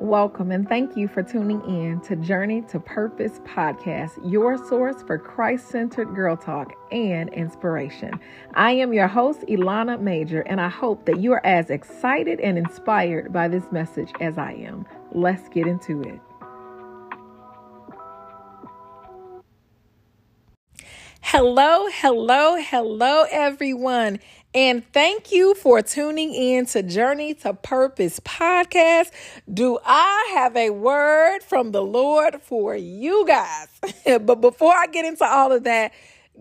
Welcome and thank you for tuning in to Journey to Purpose podcast, your source for Christ centered girl talk and inspiration. I am your host, Ilana Major, and I hope that you are as excited and inspired by this message as I am. Let's get into it. Hello, hello, hello, everyone. And thank you for tuning in to Journey to Purpose podcast. Do I have a word from the Lord for you guys? but before I get into all of that,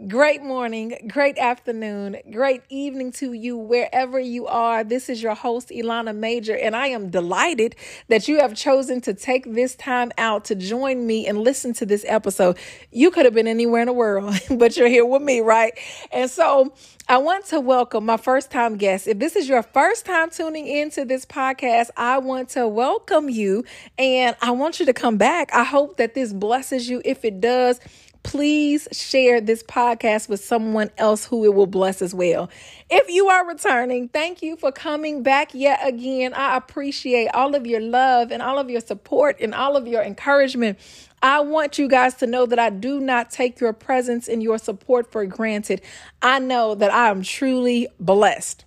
Great morning, great afternoon, great evening to you wherever you are. This is your host, Ilana Major, and I am delighted that you have chosen to take this time out to join me and listen to this episode. You could have been anywhere in the world, but you're here with me, right? And so I want to welcome my first time guest. If this is your first time tuning into this podcast, I want to welcome you and I want you to come back. I hope that this blesses you. If it does, please share this podcast with someone else who it will bless as well. If you are returning, thank you for coming back yet again. I appreciate all of your love and all of your support and all of your encouragement. I want you guys to know that I do not take your presence and your support for granted. I know that I am truly blessed.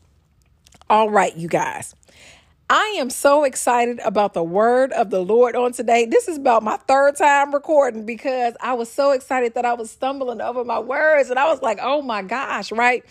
All right, you guys. I am so excited about the word of the Lord on today. This is about my third time recording because I was so excited that I was stumbling over my words and I was like, oh my gosh, right?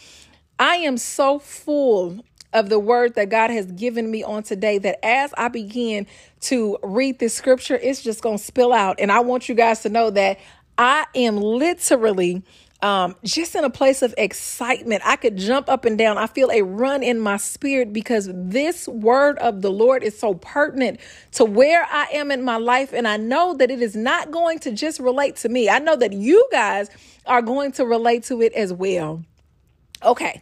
I am so full of the word that God has given me on today that as I begin to read this scripture, it's just going to spill out. And I want you guys to know that I am literally um, just in a place of excitement. I could jump up and down. I feel a run in my spirit because this word of the Lord is so pertinent to where I am in my life. And I know that it is not going to just relate to me. I know that you guys are going to relate to it as well. Okay.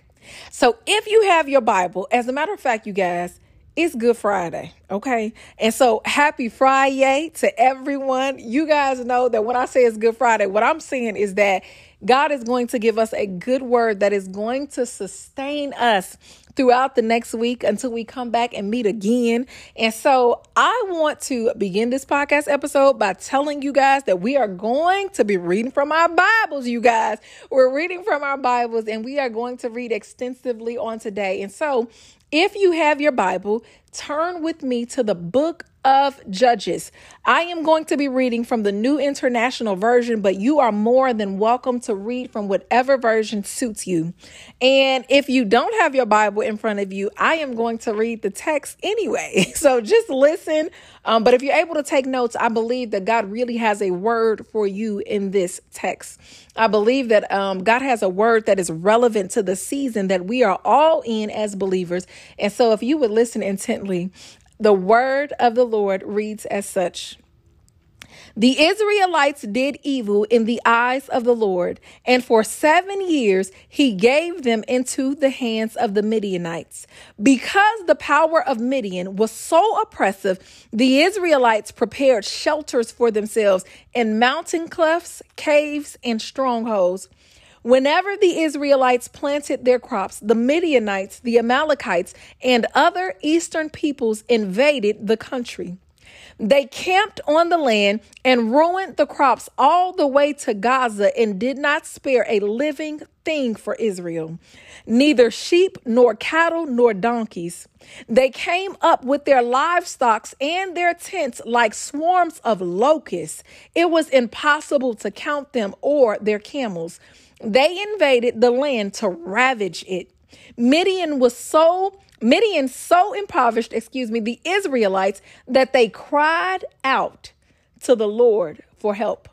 So if you have your Bible, as a matter of fact, you guys, it's Good Friday, okay? And so happy Friday to everyone. You guys know that when I say it's Good Friday, what I'm saying is that God is going to give us a good word that is going to sustain us throughout the next week until we come back and meet again. And so I want to begin this podcast episode by telling you guys that we are going to be reading from our Bibles, you guys. We're reading from our Bibles and we are going to read extensively on today. And so if you have your Bible, turn with me to the book of Judges. I am going to be reading from the New International Version, but you are more than welcome to read from whatever version suits you. And if you don't have your Bible in front of you, I am going to read the text anyway. So just listen. Um, but if you're able to take notes, I believe that God really has a word for you in this text. I believe that um, God has a word that is relevant to the season that we are all in as believers. And so if you would listen intently, the word of the Lord reads as such. The Israelites did evil in the eyes of the Lord, and for seven years he gave them into the hands of the Midianites. Because the power of Midian was so oppressive, the Israelites prepared shelters for themselves in mountain clefts, caves, and strongholds. Whenever the Israelites planted their crops, the Midianites, the Amalekites, and other eastern peoples invaded the country. They camped on the land and ruined the crops all the way to Gaza and did not spare a living thing for Israel, neither sheep nor cattle nor donkeys. They came up with their livestock and their tents like swarms of locusts. It was impossible to count them or their camels. They invaded the land to ravage it. Midian was so Midian so impoverished, excuse me, the Israelites that they cried out to the Lord for help.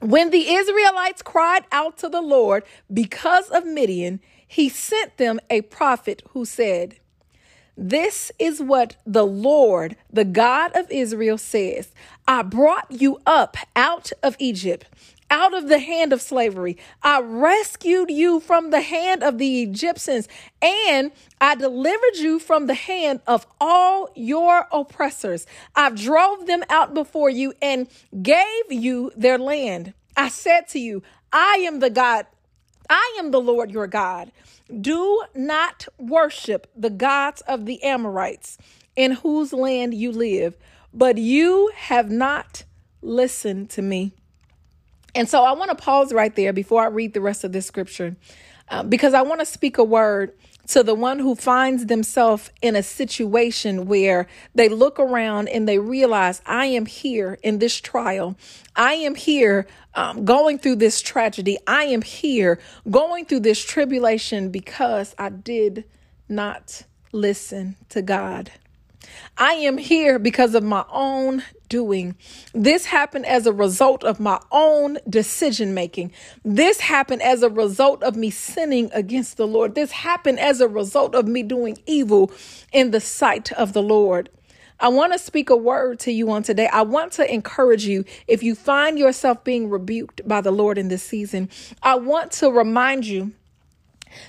When the Israelites cried out to the Lord because of Midian, he sent them a prophet who said, This is what the Lord, the God of Israel, says I brought you up out of Egypt out of the hand of slavery. I rescued you from the hand of the Egyptians, and I delivered you from the hand of all your oppressors. I drove them out before you and gave you their land. I said to you, I am the God, I am the Lord your God. Do not worship the gods of the Amorites in whose land you live but you have not listened to me. And so I want to pause right there before I read the rest of this scripture uh, because I want to speak a word to the one who finds themselves in a situation where they look around and they realize, I am here in this trial. I am here um, going through this tragedy. I am here going through this tribulation because I did not listen to God. I am here because of my own doing. This happened as a result of my own decision making. This happened as a result of me sinning against the Lord. This happened as a result of me doing evil in the sight of the Lord. I want to speak a word to you on today. I want to encourage you if you find yourself being rebuked by the Lord in this season. I want to remind you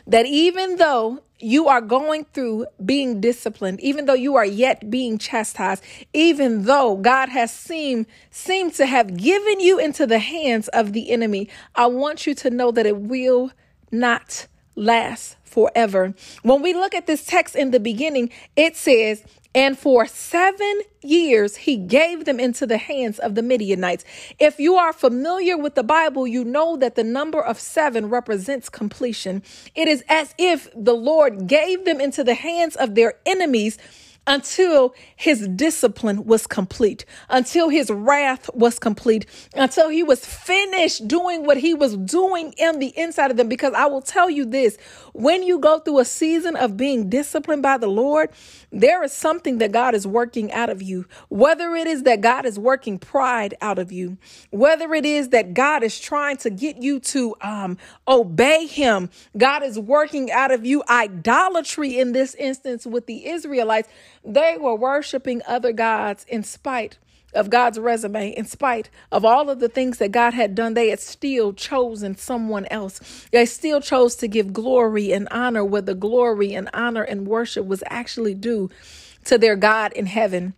that even though you are going through being disciplined, even though you are yet being chastised, even though God has seemed seemed to have given you into the hands of the enemy, I want you to know that it will not last forever. When we look at this text in the beginning, it says, and for seven years, he gave them into the hands of the Midianites. If you are familiar with the Bible, you know that the number of seven represents completion. It is as if the Lord gave them into the hands of their enemies until his discipline was complete, until his wrath was complete, until he was finished doing what he was doing in the inside of them. Because I will tell you this when you go through a season of being disciplined by the Lord, there is something that God is working out of you. Whether it is that God is working pride out of you, whether it is that God is trying to get you to um, obey Him, God is working out of you idolatry in this instance with the Israelites. They were worshiping other gods in spite of God's resume, in spite of all of the things that God had done, they had still chosen someone else. They still chose to give glory and honor where the glory and honor and worship was actually due to their God in heaven.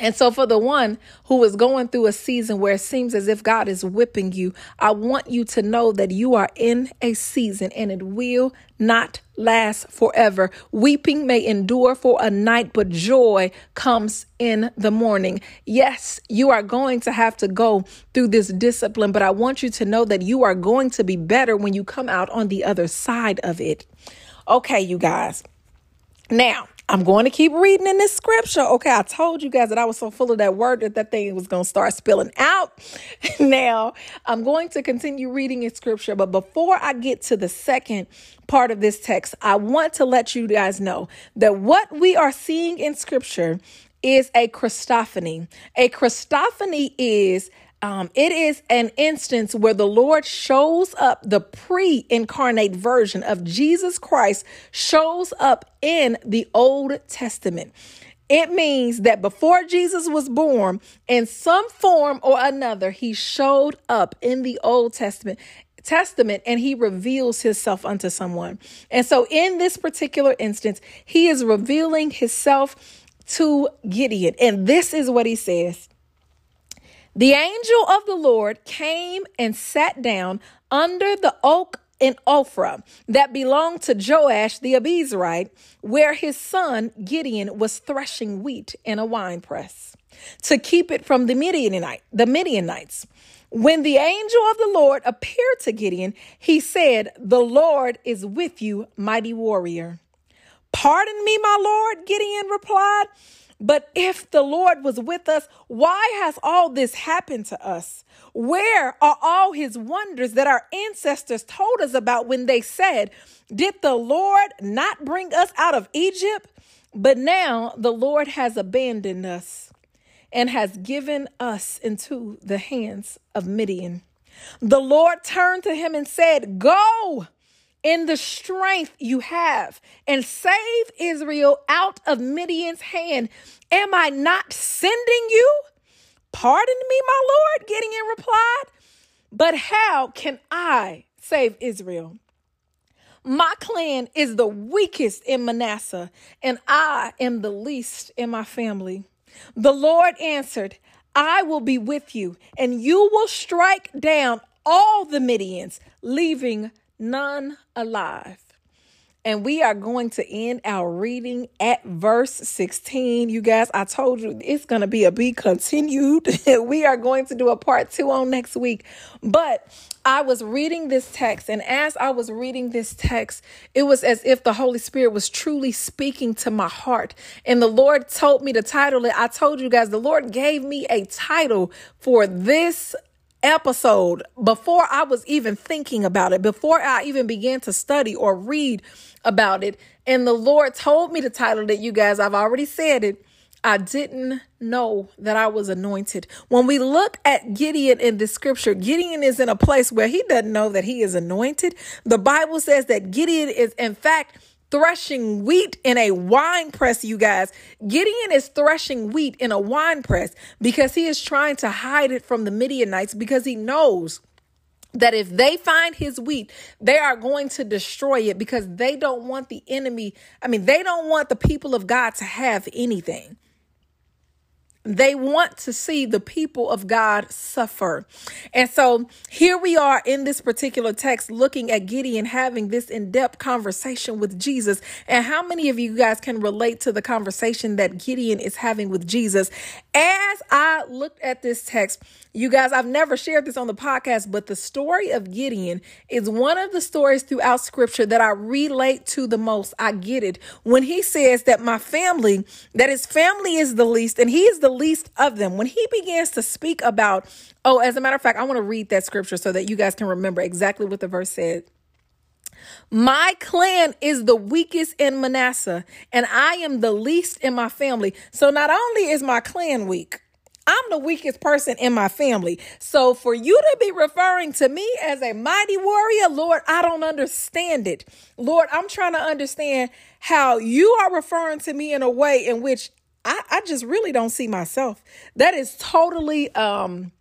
And so, for the one who is going through a season where it seems as if God is whipping you, I want you to know that you are in a season and it will not last forever. Weeping may endure for a night, but joy comes in the morning. Yes, you are going to have to go through this discipline, but I want you to know that you are going to be better when you come out on the other side of it. Okay, you guys. Now, I'm going to keep reading in this scripture. Okay, I told you guys that I was so full of that word that that thing was going to start spilling out. now, I'm going to continue reading in scripture, but before I get to the second part of this text, I want to let you guys know that what we are seeing in scripture is a Christophany. A Christophany is um, it is an instance where the Lord shows up, the pre incarnate version of Jesus Christ shows up in the Old Testament. It means that before Jesus was born, in some form or another, he showed up in the Old Testament. Testament and he reveals himself unto someone. And so in this particular instance, he is revealing himself to Gideon. And this is what he says the angel of the Lord came and sat down under the oak in Ophrah that belonged to Joash the Abiezrite, where his son Gideon was threshing wheat in a winepress to keep it from the Midianite, the Midianites. When the angel of the Lord appeared to Gideon, he said, The Lord is with you, mighty warrior. Pardon me, my Lord, Gideon replied. But if the Lord was with us, why has all this happened to us? Where are all his wonders that our ancestors told us about when they said, Did the Lord not bring us out of Egypt? But now the Lord has abandoned us and has given us into the hands of Midian. The Lord turned to him and said, Go in the strength you have and save Israel out of Midian's hand. Am I not sending you? Pardon me, my Lord, Gideon replied. But how can I save Israel? My clan is the weakest in Manasseh, and I am the least in my family. The Lord answered, I will be with you, and you will strike down all the Midians, leaving none alive. and we are going to end our reading at verse 16. You guys, I told you it's going to be a be continued. we are going to do a part two on next week. But I was reading this text, and as I was reading this text, it was as if the Holy Spirit was truly speaking to my heart. And the Lord told me to title it. I told you guys, the Lord gave me a title for this episode before I was even thinking about it, before I even began to study or read about it. And the Lord told me to title it, you guys. I've already said it. I didn't know that I was anointed. When we look at Gideon in the scripture, Gideon is in a place where he doesn't know that he is anointed. The Bible says that Gideon is, in fact, threshing wheat in a wine press, you guys. Gideon is threshing wheat in a wine press because he is trying to hide it from the Midianites because he knows that if they find his wheat, they are going to destroy it because they don't want the enemy. I mean, they don't want the people of God to have anything. They want to see the people of God suffer. And so here we are in this particular text looking at Gideon having this in depth conversation with Jesus. And how many of you guys can relate to the conversation that Gideon is having with Jesus? As I looked at this text, you guys, I've never shared this on the podcast, but the story of Gideon is one of the stories throughout scripture that I relate to the most. I get it. When he says that my family, that his family is the least, and he is the least of them. When he begins to speak about, oh, as a matter of fact, I want to read that scripture so that you guys can remember exactly what the verse said. My clan is the weakest in Manasseh, and I am the least in my family. So not only is my clan weak, I'm the weakest person in my family. So for you to be referring to me as a mighty warrior, Lord, I don't understand it. Lord, I'm trying to understand how you are referring to me in a way in which I, I just really don't see myself. That is totally um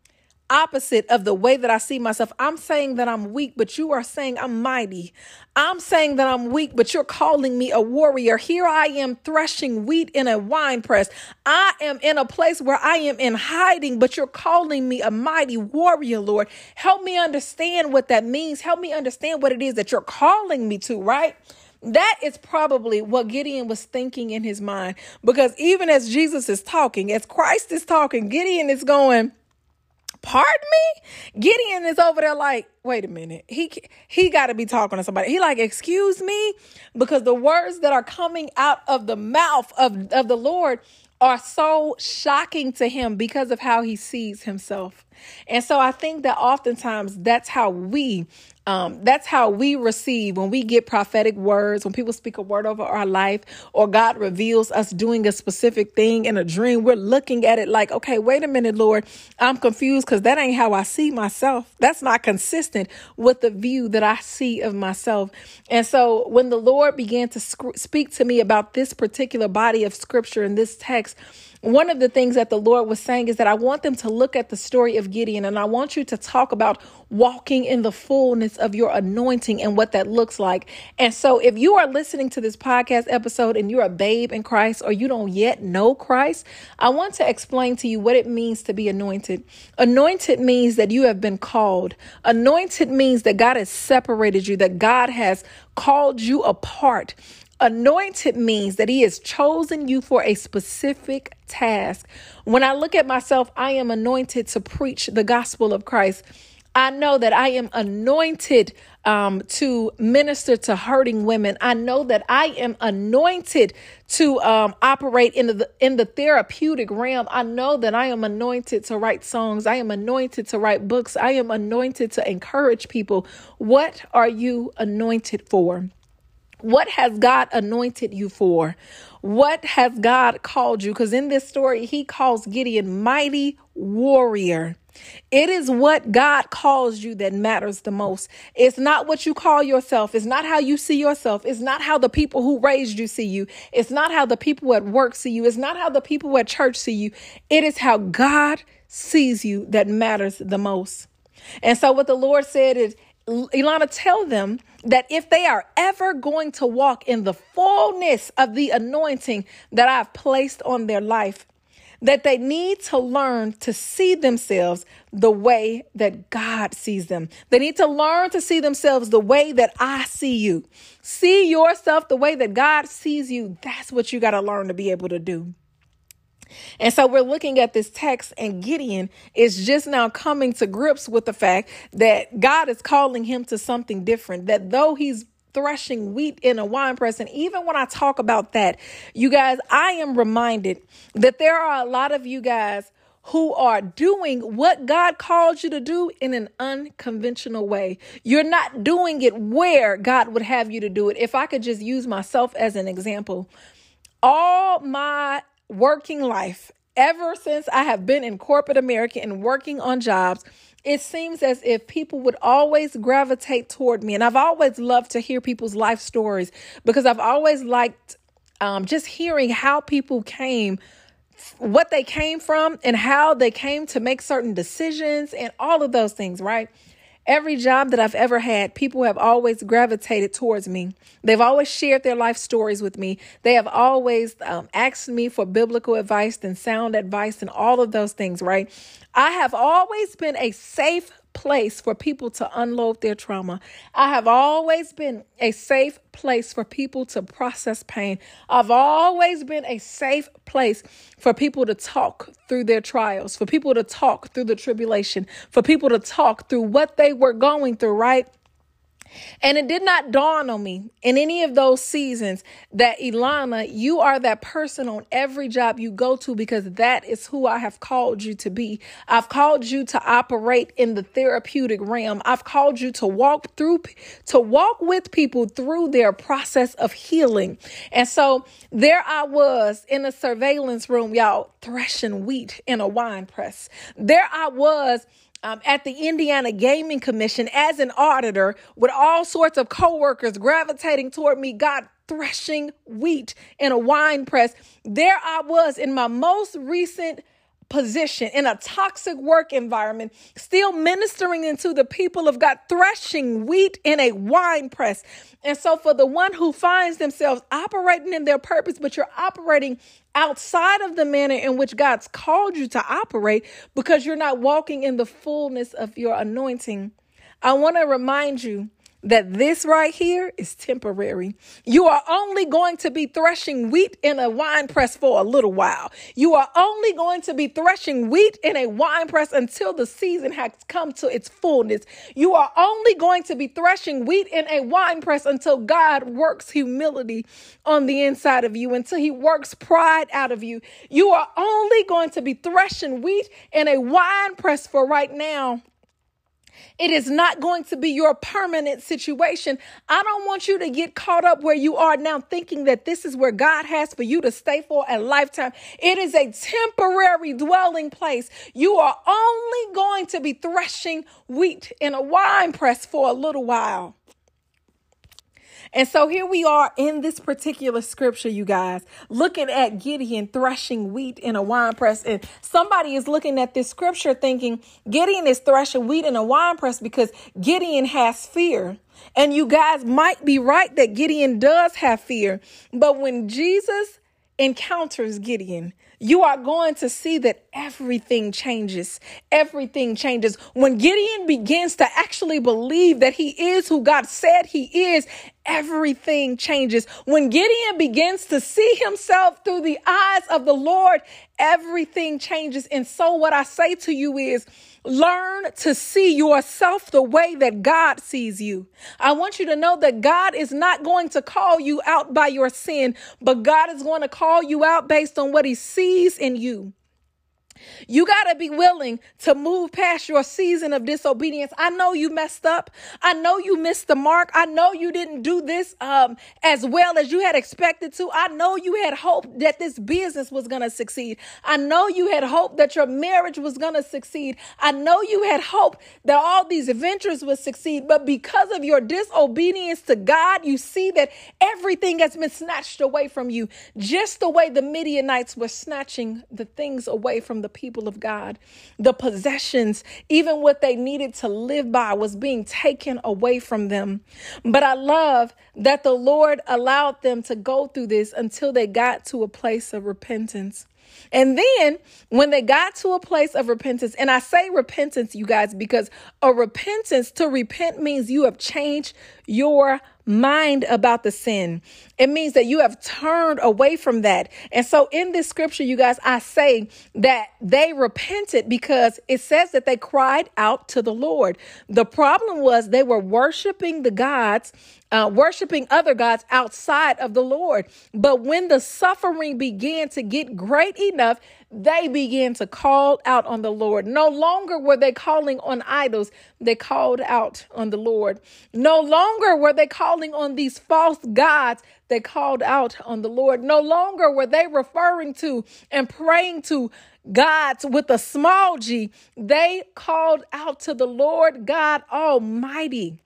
opposite of the way that I see myself. I'm saying that I'm weak, but you are saying I'm mighty. I'm saying that I'm weak, but you're calling me a warrior. Here I am threshing wheat in a wine press. I am in a place where I am in hiding, but you're calling me a mighty warrior, Lord. Help me understand what that means. Help me understand what it is that you're calling me to, right? That is probably what Gideon was thinking in his mind. Because even as Jesus is talking, as Christ is talking, Gideon is going, pardon me? Gideon is over there like wait a minute. He he got to be talking to somebody. He like excuse me? Because the words that are coming out of the mouth of of the lord are so shocking to him because of how he sees himself. And so i think that oftentimes that's how we um, that's how we receive when we get prophetic words, when people speak a word over our life, or God reveals us doing a specific thing in a dream. We're looking at it like, okay, wait a minute, Lord, I'm confused because that ain't how I see myself. That's not consistent with the view that I see of myself. And so when the Lord began to sc- speak to me about this particular body of scripture in this text, one of the things that the Lord was saying is that I want them to look at the story of Gideon and I want you to talk about walking in the fullness of your anointing and what that looks like. And so, if you are listening to this podcast episode and you're a babe in Christ or you don't yet know Christ, I want to explain to you what it means to be anointed. Anointed means that you have been called, anointed means that God has separated you, that God has called you apart. Anointed means that He has chosen you for a specific task. When I look at myself, I am anointed to preach the gospel of Christ. I know that I am anointed um, to minister to hurting women. I know that I am anointed to um, operate in the in the therapeutic realm. I know that I am anointed to write songs. I am anointed to write books. I am anointed to encourage people. What are you anointed for? What has God anointed you for? What has God called you? Because in this story, he calls Gideon mighty warrior. It is what God calls you that matters the most. It's not what you call yourself. It's not how you see yourself. It's not how the people who raised you see you. It's not how the people at work see you. It's not how the people at church see you. It is how God sees you that matters the most. And so, what the Lord said is, Ilana, tell them that if they are ever going to walk in the fullness of the anointing that I've placed on their life, that they need to learn to see themselves the way that God sees them. They need to learn to see themselves the way that I see you. See yourself the way that God sees you. That's what you got to learn to be able to do. And so we're looking at this text, and Gideon is just now coming to grips with the fact that God is calling him to something different. That though he's threshing wheat in a wine press. And even when I talk about that, you guys, I am reminded that there are a lot of you guys who are doing what God called you to do in an unconventional way. You're not doing it where God would have you to do it. If I could just use myself as an example, all my working life, ever since I have been in corporate America and working on jobs, it seems as if people would always gravitate toward me. And I've always loved to hear people's life stories because I've always liked um, just hearing how people came, what they came from, and how they came to make certain decisions and all of those things, right? Every job that I've ever had, people have always gravitated towards me. They've always shared their life stories with me. They have always um, asked me for biblical advice and sound advice and all of those things, right? I have always been a safe place for people to unload their trauma. I have always been a safe place for people to process pain. I've always been a safe place for people to talk through their trials, for people to talk through the tribulation, for people to talk through what they were going through, right? And it did not dawn on me in any of those seasons that Ilana, you are that person on every job you go to because that is who I have called you to be. I've called you to operate in the therapeutic realm. I've called you to walk through, to walk with people through their process of healing. And so there I was in a surveillance room, y'all, threshing wheat in a wine press. There I was um, at the Indiana Gaming Commission as an auditor with all sorts of coworkers gravitating toward me, God threshing wheat in a wine press. There I was in my most recent position in a toxic work environment, still ministering into the people of God, threshing wheat in a wine press. And so, for the one who finds themselves operating in their purpose, but you're operating outside of the manner in which God's called you to operate because you're not walking in the fullness of your anointing, I want to remind you that this right here is temporary. You are only going to be threshing wheat in a wine press for a little while. You are only going to be threshing wheat in a wine press until the season has come to its fullness. You are only going to be threshing wheat in a wine press until God works humility on the inside of you, until He works pride out of you. You are only going to be threshing wheat in a wine press for right now it is not going to be your permanent situation. I don't want you to get caught up where you are now thinking that this is where God has for you to stay for a lifetime. It is a temporary dwelling place. You are only going to be threshing wheat in a wine press for a little while. And so here we are in this particular scripture, you guys, looking at Gideon threshing wheat in a wine press. And somebody is looking at this scripture thinking Gideon is threshing wheat in a wine press because Gideon has fear. And you guys might be right that Gideon does have fear. But when Jesus encounters Gideon, you are going to see that everything changes. Everything changes. When Gideon begins to actually believe that he is who God said he is, everything changes. When Gideon begins to see himself through the eyes of the Lord, everything changes. And so, what I say to you is, Learn to see yourself the way that God sees you. I want you to know that God is not going to call you out by your sin, but God is going to call you out based on what he sees in you. You got to be willing to move past your season of disobedience. I know you messed up. I know you missed the mark. I know you didn't do this um, as well as you had expected to. I know you had hoped that this business was going to succeed. I know you had hoped that your marriage was going to succeed. I know you had hoped that all these ventures would succeed. But because of your disobedience to God, you see that everything has been snatched away from you, just the way the Midianites were snatching the things away from the people of God. The possessions, even what they needed to live by, was being taken away from them. But I love that the Lord allowed them to go through this until they got to a place of repentance. And then when they got to a place of repentance, and I say repentance, you guys, because a repentance to repent means you have changed your mind about the sin. It means that you have turned away from that. And so in this scripture, you guys, I say that they repented because it says that they cried out to the Lord. The problem was they were worshiping the gods uh, worshiping other gods outside of the Lord. But when the suffering began to get great enough, they began to call out on the Lord. No longer were they calling on idols, they called out on the Lord. No longer were they calling on these false gods, they called out on the Lord. No longer were they referring to and praying to gods with a small g, they called out to the Lord God Almighty.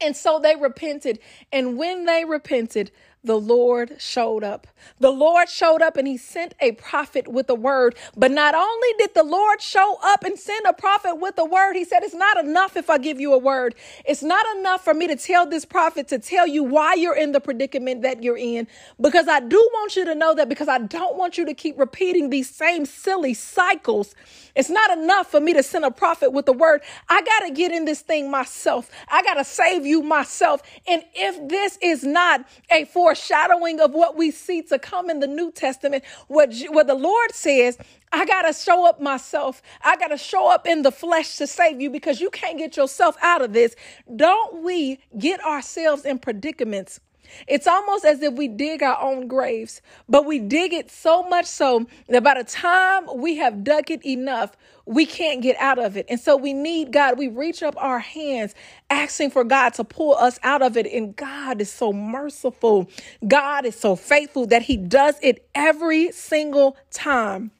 And so they repented. And when they repented, the Lord showed up. The Lord showed up and he sent a prophet with a word. But not only did the Lord show up and send a prophet with a word, he said, It's not enough if I give you a word. It's not enough for me to tell this prophet to tell you why you're in the predicament that you're in. Because I do want you to know that because I don't want you to keep repeating these same silly cycles. It's not enough for me to send a prophet with a word. I got to get in this thing myself. I got to save you myself. And if this is not a for foreshadowing of what we see to come in the New Testament, what, what the Lord says, I got to show up myself. I got to show up in the flesh to save you because you can't get yourself out of this. Don't we get ourselves in predicaments? It's almost as if we dig our own graves, but we dig it so much so that by the time we have dug it enough, we can't get out of it. And so we need God. We reach up our hands asking for God to pull us out of it. And God is so merciful. God is so faithful that He does it every single time.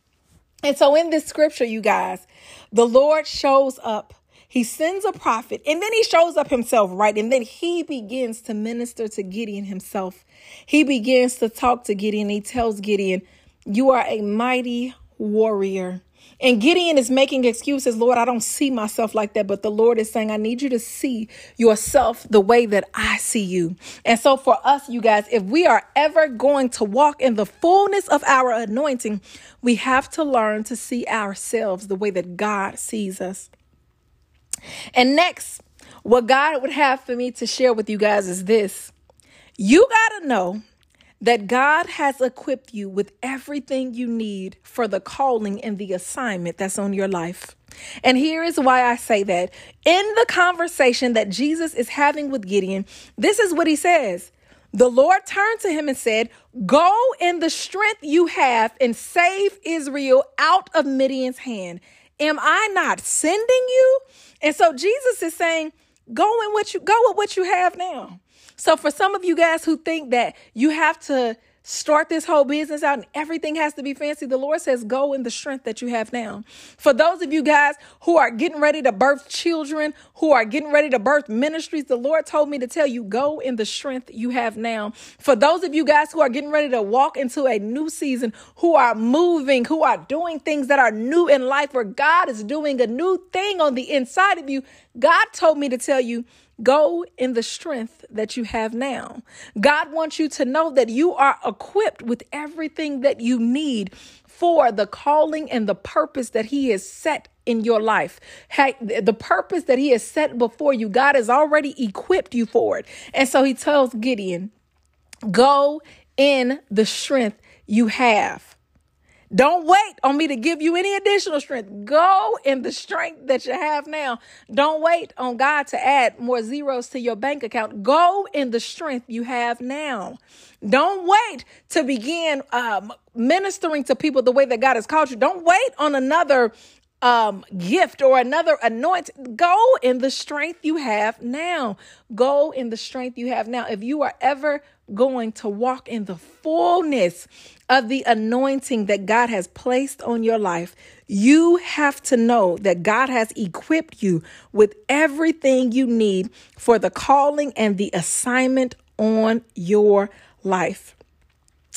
And so in this scripture, you guys, the Lord shows up he sends a prophet and then he shows up himself, right? And then he begins to minister to Gideon himself. He begins to talk to Gideon. He tells Gideon, You are a mighty warrior. And Gideon is making excuses. Lord, I don't see myself like that. But the Lord is saying, I need you to see yourself the way that I see you. And so, for us, you guys, if we are ever going to walk in the fullness of our anointing, we have to learn to see ourselves the way that God sees us. And next, what God would have for me to share with you guys is this you got to know that God has equipped you with everything you need for the calling and the assignment that's on your life. And here is why I say that. In the conversation that Jesus is having with Gideon, this is what he says. The Lord turned to him and said, Go in the strength you have and save Israel out of Midian's hand. Am I not sending you? And so Jesus is saying, go in what you go with what you have now. So for some of you guys who think that you have to start this whole business out and everything has to be fancy. The Lord says, go in the strength that you have now. For those of you guys who are getting ready to birth children, who are getting ready to birth ministries, the Lord told me to tell you, go in the strength you have now. For those of you guys who are getting ready to walk into a new season, who are moving, who are doing things that are new in life, where God is doing a new thing on the inside of you, God told me to tell you, Go in the strength that you have now. God wants you to know that you are equipped with everything that you need for the calling and the purpose that He has set in your life. the purpose that He has set before you, God has already equipped you for it. And so He tells Gideon, Go in the strength you have. Don't wait on me to give you any additional strength. Go in the strength that you have now. Don't wait on God to add more zeros to your bank account. Go in the strength you have now. Don't wait to begin um, ministering to people the way that God has called you. Don't wait on another um, gift or another anointing. Go in the strength you have now. Go in the strength you have now. If you are ever going to walk in the fullness of the anointing that God has placed on your life, you have to know that God has equipped you with everything you need for the calling and the assignment on your life.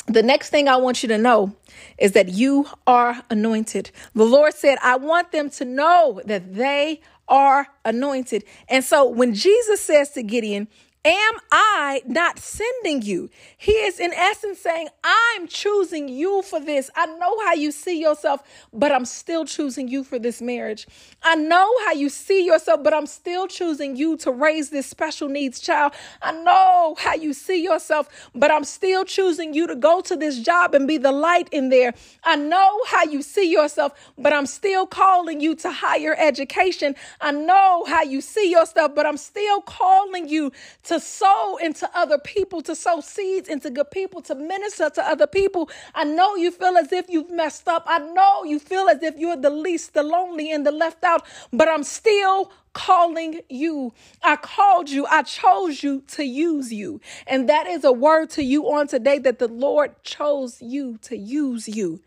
The next thing I want you to know is that you are anointed. The Lord said, I want them to know that they are anointed. And so when Jesus says to Gideon, Am I not sending you? He is in essence saying, I'm choosing you for this. I know how you see yourself, but I'm still choosing you for this marriage. I know how you see yourself, but I'm still choosing you to raise this special needs child. I know how you see yourself, but I'm still choosing you to go to this job and be the light in there. I know how you see yourself, but I'm still calling you to higher education. I know how you see yourself, but I'm still calling you to sow into other people, to sow seeds into good people, to minister to other people. I know you feel as if you've messed up. I know you feel as if you're the least, the lonely, and the left out, but I'm still calling you. I called you. I chose you to use you. And that is a word to you on today that the Lord chose you to use you.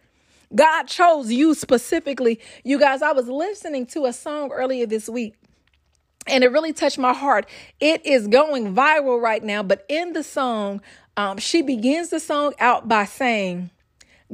God chose you specifically. You guys, I was listening to a song earlier this week and it really touched my heart. It is going viral right now, but in the song, um, she begins the song out by saying,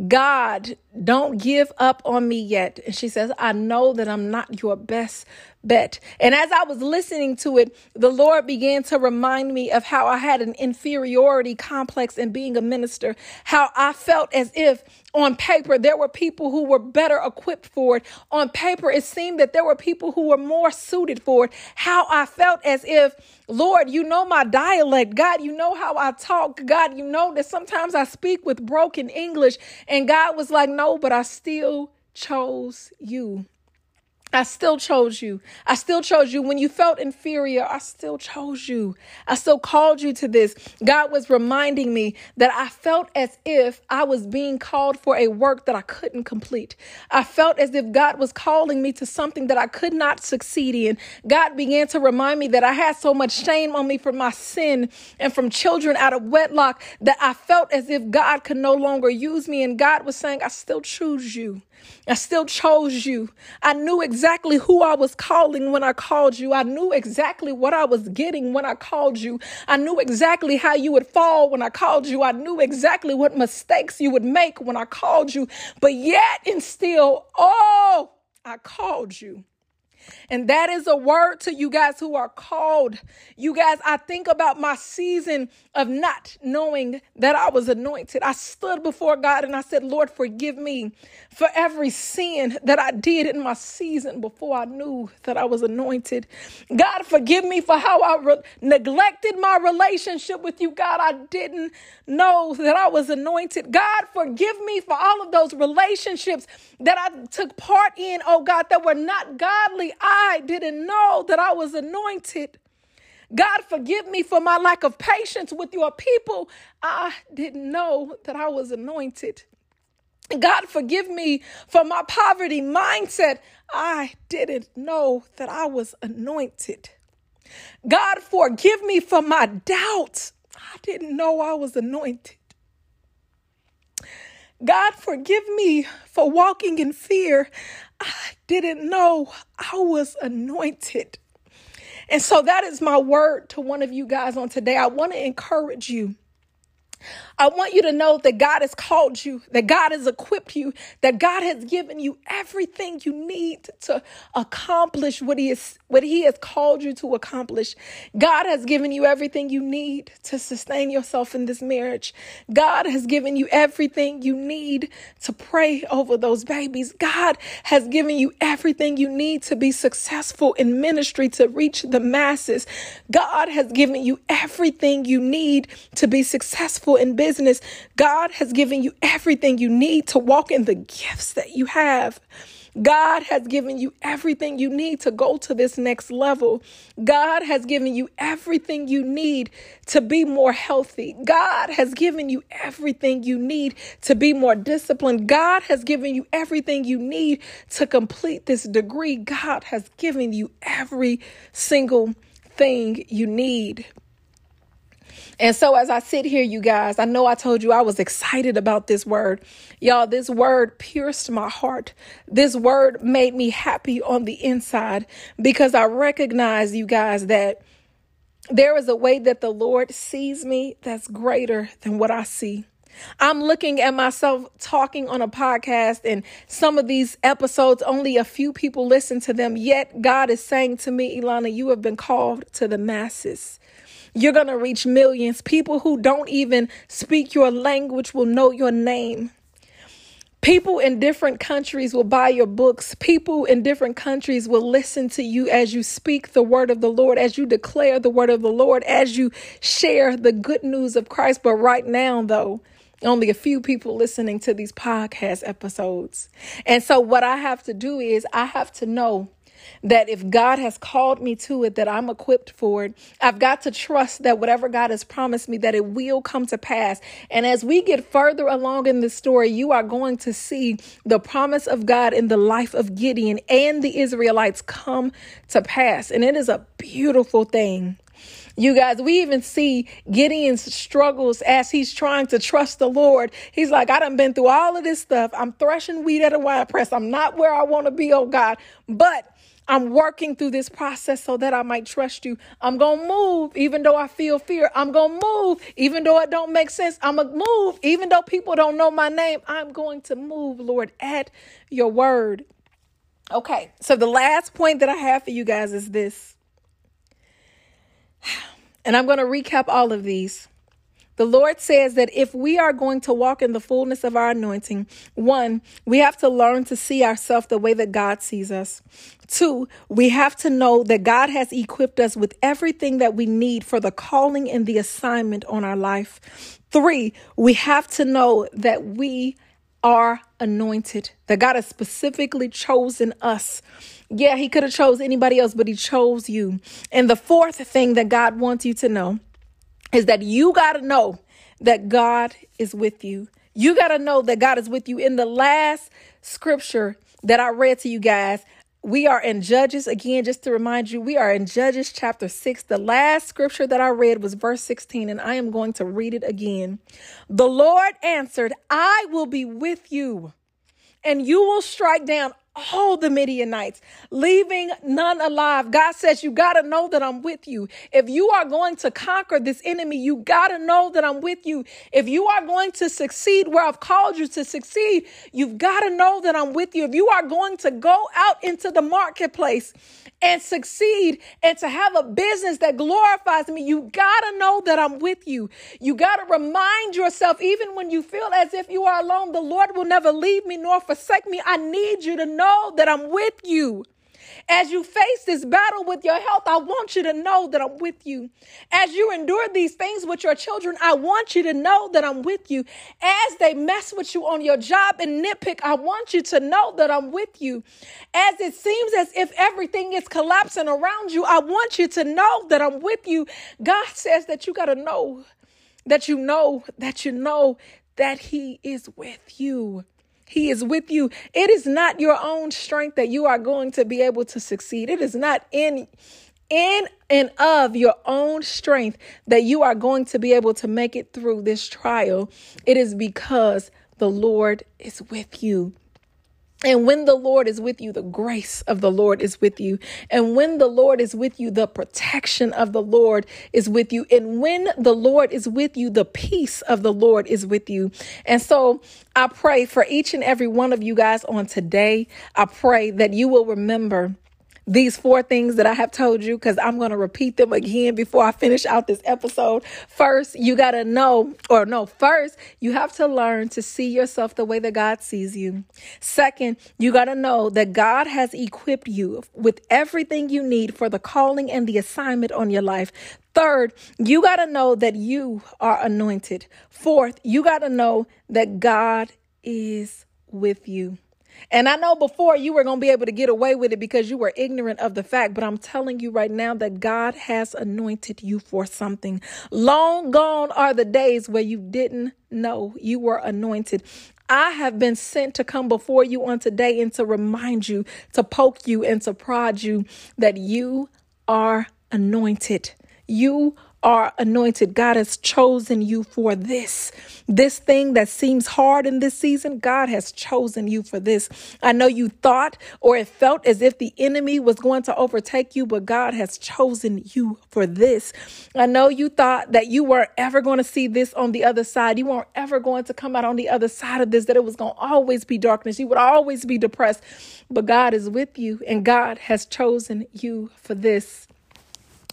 God, don't give up on me yet. And she says, I know that I'm not your best bet. And as I was listening to it, the Lord began to remind me of how I had an inferiority complex in being a minister, how I felt as if on paper there were people who were better equipped for it. On paper, it seemed that there were people who were more suited for it. How I felt as if, Lord, you know my dialect. God, you know how I talk. God, you know that sometimes I speak with broken English. And God was like, no, but I still chose you. I still chose you. I still chose you. When you felt inferior, I still chose you. I still called you to this. God was reminding me that I felt as if I was being called for a work that I couldn't complete. I felt as if God was calling me to something that I could not succeed in. God began to remind me that I had so much shame on me from my sin and from children out of wedlock that I felt as if God could no longer use me. And God was saying, I still choose you. I still chose you. I knew exactly who I was calling when I called you. I knew exactly what I was getting when I called you. I knew exactly how you would fall when I called you. I knew exactly what mistakes you would make when I called you. But yet and still, oh, I called you. And that is a word to you guys who are called. You guys, I think about my season of not knowing that I was anointed. I stood before God and I said, Lord, forgive me for every sin that I did in my season before I knew that I was anointed. God, forgive me for how I re- neglected my relationship with you. God, I didn't know that I was anointed. God, forgive me for all of those relationships that I took part in, oh God, that were not godly. I didn't know that I was anointed. God, forgive me for my lack of patience with your people. I didn't know that I was anointed. God, forgive me for my poverty mindset. I didn't know that I was anointed. God, forgive me for my doubts. I didn't know I was anointed. God, forgive me for walking in fear. I didn't know I was anointed. And so that is my word to one of you guys on today. I want to encourage you I want you to know that God has called you, that God has equipped you, that God has given you everything you need to accomplish what he is what he has called you to accomplish. God has given you everything you need to sustain yourself in this marriage. God has given you everything you need to pray over those babies. God has given you everything you need to be successful in ministry to reach the masses. God has given you everything you need to be successful in business. God has given you everything you need to walk in the gifts that you have. God has given you everything you need to go to this next level. God has given you everything you need to be more healthy. God has given you everything you need to be more disciplined. God has given you everything you need to complete this degree. God has given you every single thing you need. And so, as I sit here, you guys, I know I told you I was excited about this word. Y'all, this word pierced my heart. This word made me happy on the inside because I recognize, you guys, that there is a way that the Lord sees me that's greater than what I see. I'm looking at myself talking on a podcast, and some of these episodes, only a few people listen to them. Yet, God is saying to me, Ilana, you have been called to the masses. You're going to reach millions. People who don't even speak your language will know your name. People in different countries will buy your books. People in different countries will listen to you as you speak the word of the Lord, as you declare the word of the Lord, as you share the good news of Christ. But right now, though, only a few people listening to these podcast episodes. And so, what I have to do is, I have to know that if God has called me to it, that I'm equipped for it. I've got to trust that whatever God has promised me, that it will come to pass. And as we get further along in the story, you are going to see the promise of God in the life of Gideon and the Israelites come to pass. And it is a beautiful thing. You guys, we even see Gideon's struggles as he's trying to trust the Lord. He's like, I done been through all of this stuff. I'm threshing wheat at a wine press. I'm not where I want to be, oh God. But I'm working through this process so that I might trust you. I'm going to move even though I feel fear. I'm going to move even though it don't make sense. I'm going to move even though people don't know my name. I'm going to move, Lord, at your word. Okay, so the last point that I have for you guys is this. And I'm going to recap all of these. The Lord says that if we are going to walk in the fullness of our anointing, one, we have to learn to see ourselves the way that God sees us. Two, we have to know that God has equipped us with everything that we need for the calling and the assignment on our life. Three, we have to know that we are anointed, that God has specifically chosen us. Yeah, He could have chose anybody else, but He chose you. And the fourth thing that God wants you to know is that you got to know that God is with you. You got to know that God is with you. In the last scripture that I read to you guys, we are in Judges. Again, just to remind you, we are in Judges chapter 6. The last scripture that I read was verse 16, and I am going to read it again. The Lord answered, I will be with you, and you will strike down all the Midianites, leaving none alive. God says, You got to know that I'm with you. If you are going to conquer this enemy, you got to know that I'm with you. If you are going to succeed where I've called you to succeed, you've got to know that I'm with you. If you are going to go out into the marketplace and succeed and to have a business that glorifies me, you got to know that I'm with you. You got to remind yourself, even when you feel as if you are alone, the Lord will never leave me nor forsake me. I need you to know that I'm with you. As you face this battle with your health, I want you to know that I'm with you. As you endure these things with your children, I want you to know that I'm with you. As they mess with you on your job and nitpick, I want you to know that I'm with you. As it seems as if everything is collapsing around you, I want you to know that I'm with you. God says that you got to know that you know that you know that He is with you. He is with you. It is not your own strength that you are going to be able to succeed. It is not in in and of your own strength that you are going to be able to make it through this trial. It is because the Lord is with you. And when the Lord is with you, the grace of the Lord is with you. And when the Lord is with you, the protection of the Lord is with you. And when the Lord is with you, the peace of the Lord is with you. And so I pray for each and every one of you guys on today. I pray that you will remember these four things that I have told you because I'm going to repeat them again before I finish out this episode. First, you got to know, or no, first, you have to learn to see yourself the way that God sees you. Second, you got to know that God has equipped you with everything you need for the calling and the assignment on your life. Third, you got to know that you are anointed. Fourth, you got to know that God is with you. And I know before you were going to be able to get away with it because you were ignorant of the fact, but I'm telling you right now that God has anointed you for something. Long gone are the days where you didn't know you were anointed. I have been sent to come before you on today and to remind you, to poke you, and to prod you that you are anointed. You are anointed. God has chosen you for this. This thing that seems hard in this season, God has chosen you for this. I know you thought or it felt as if the enemy was going to overtake you, but God has chosen you for this. I know you thought that you weren't ever going to see this on the other side. You weren't ever going to come out on the other side of this, that it was going to always be darkness. You would always be depressed, but God is with you and God has chosen you for this.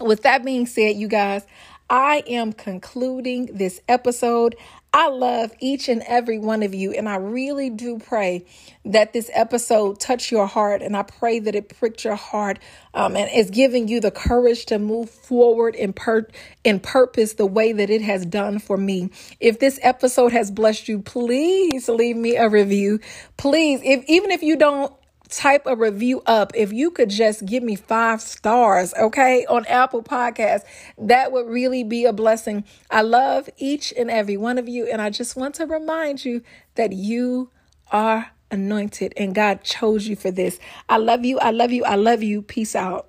With that being said, you guys, I am concluding this episode. I love each and every one of you, and I really do pray that this episode touch your heart, and I pray that it pricked your heart um, and is giving you the courage to move forward in per in purpose the way that it has done for me. If this episode has blessed you, please leave me a review. Please, if even if you don't type a review up. If you could just give me five stars, okay, on Apple Podcasts, that would really be a blessing. I love each and every one of you, and I just want to remind you that you are anointed and God chose you for this. I love you. I love you. I love you. Peace out.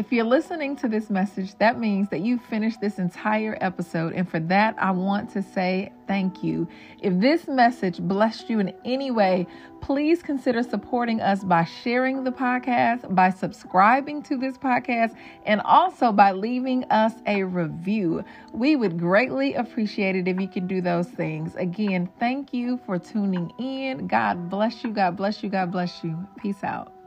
If you're listening to this message, that means that you finished this entire episode. And for that, I want to say thank you. If this message blessed you in any way, please consider supporting us by sharing the podcast, by subscribing to this podcast, and also by leaving us a review. We would greatly appreciate it if you could do those things. Again, thank you for tuning in. God bless you. God bless you. God bless you. Peace out.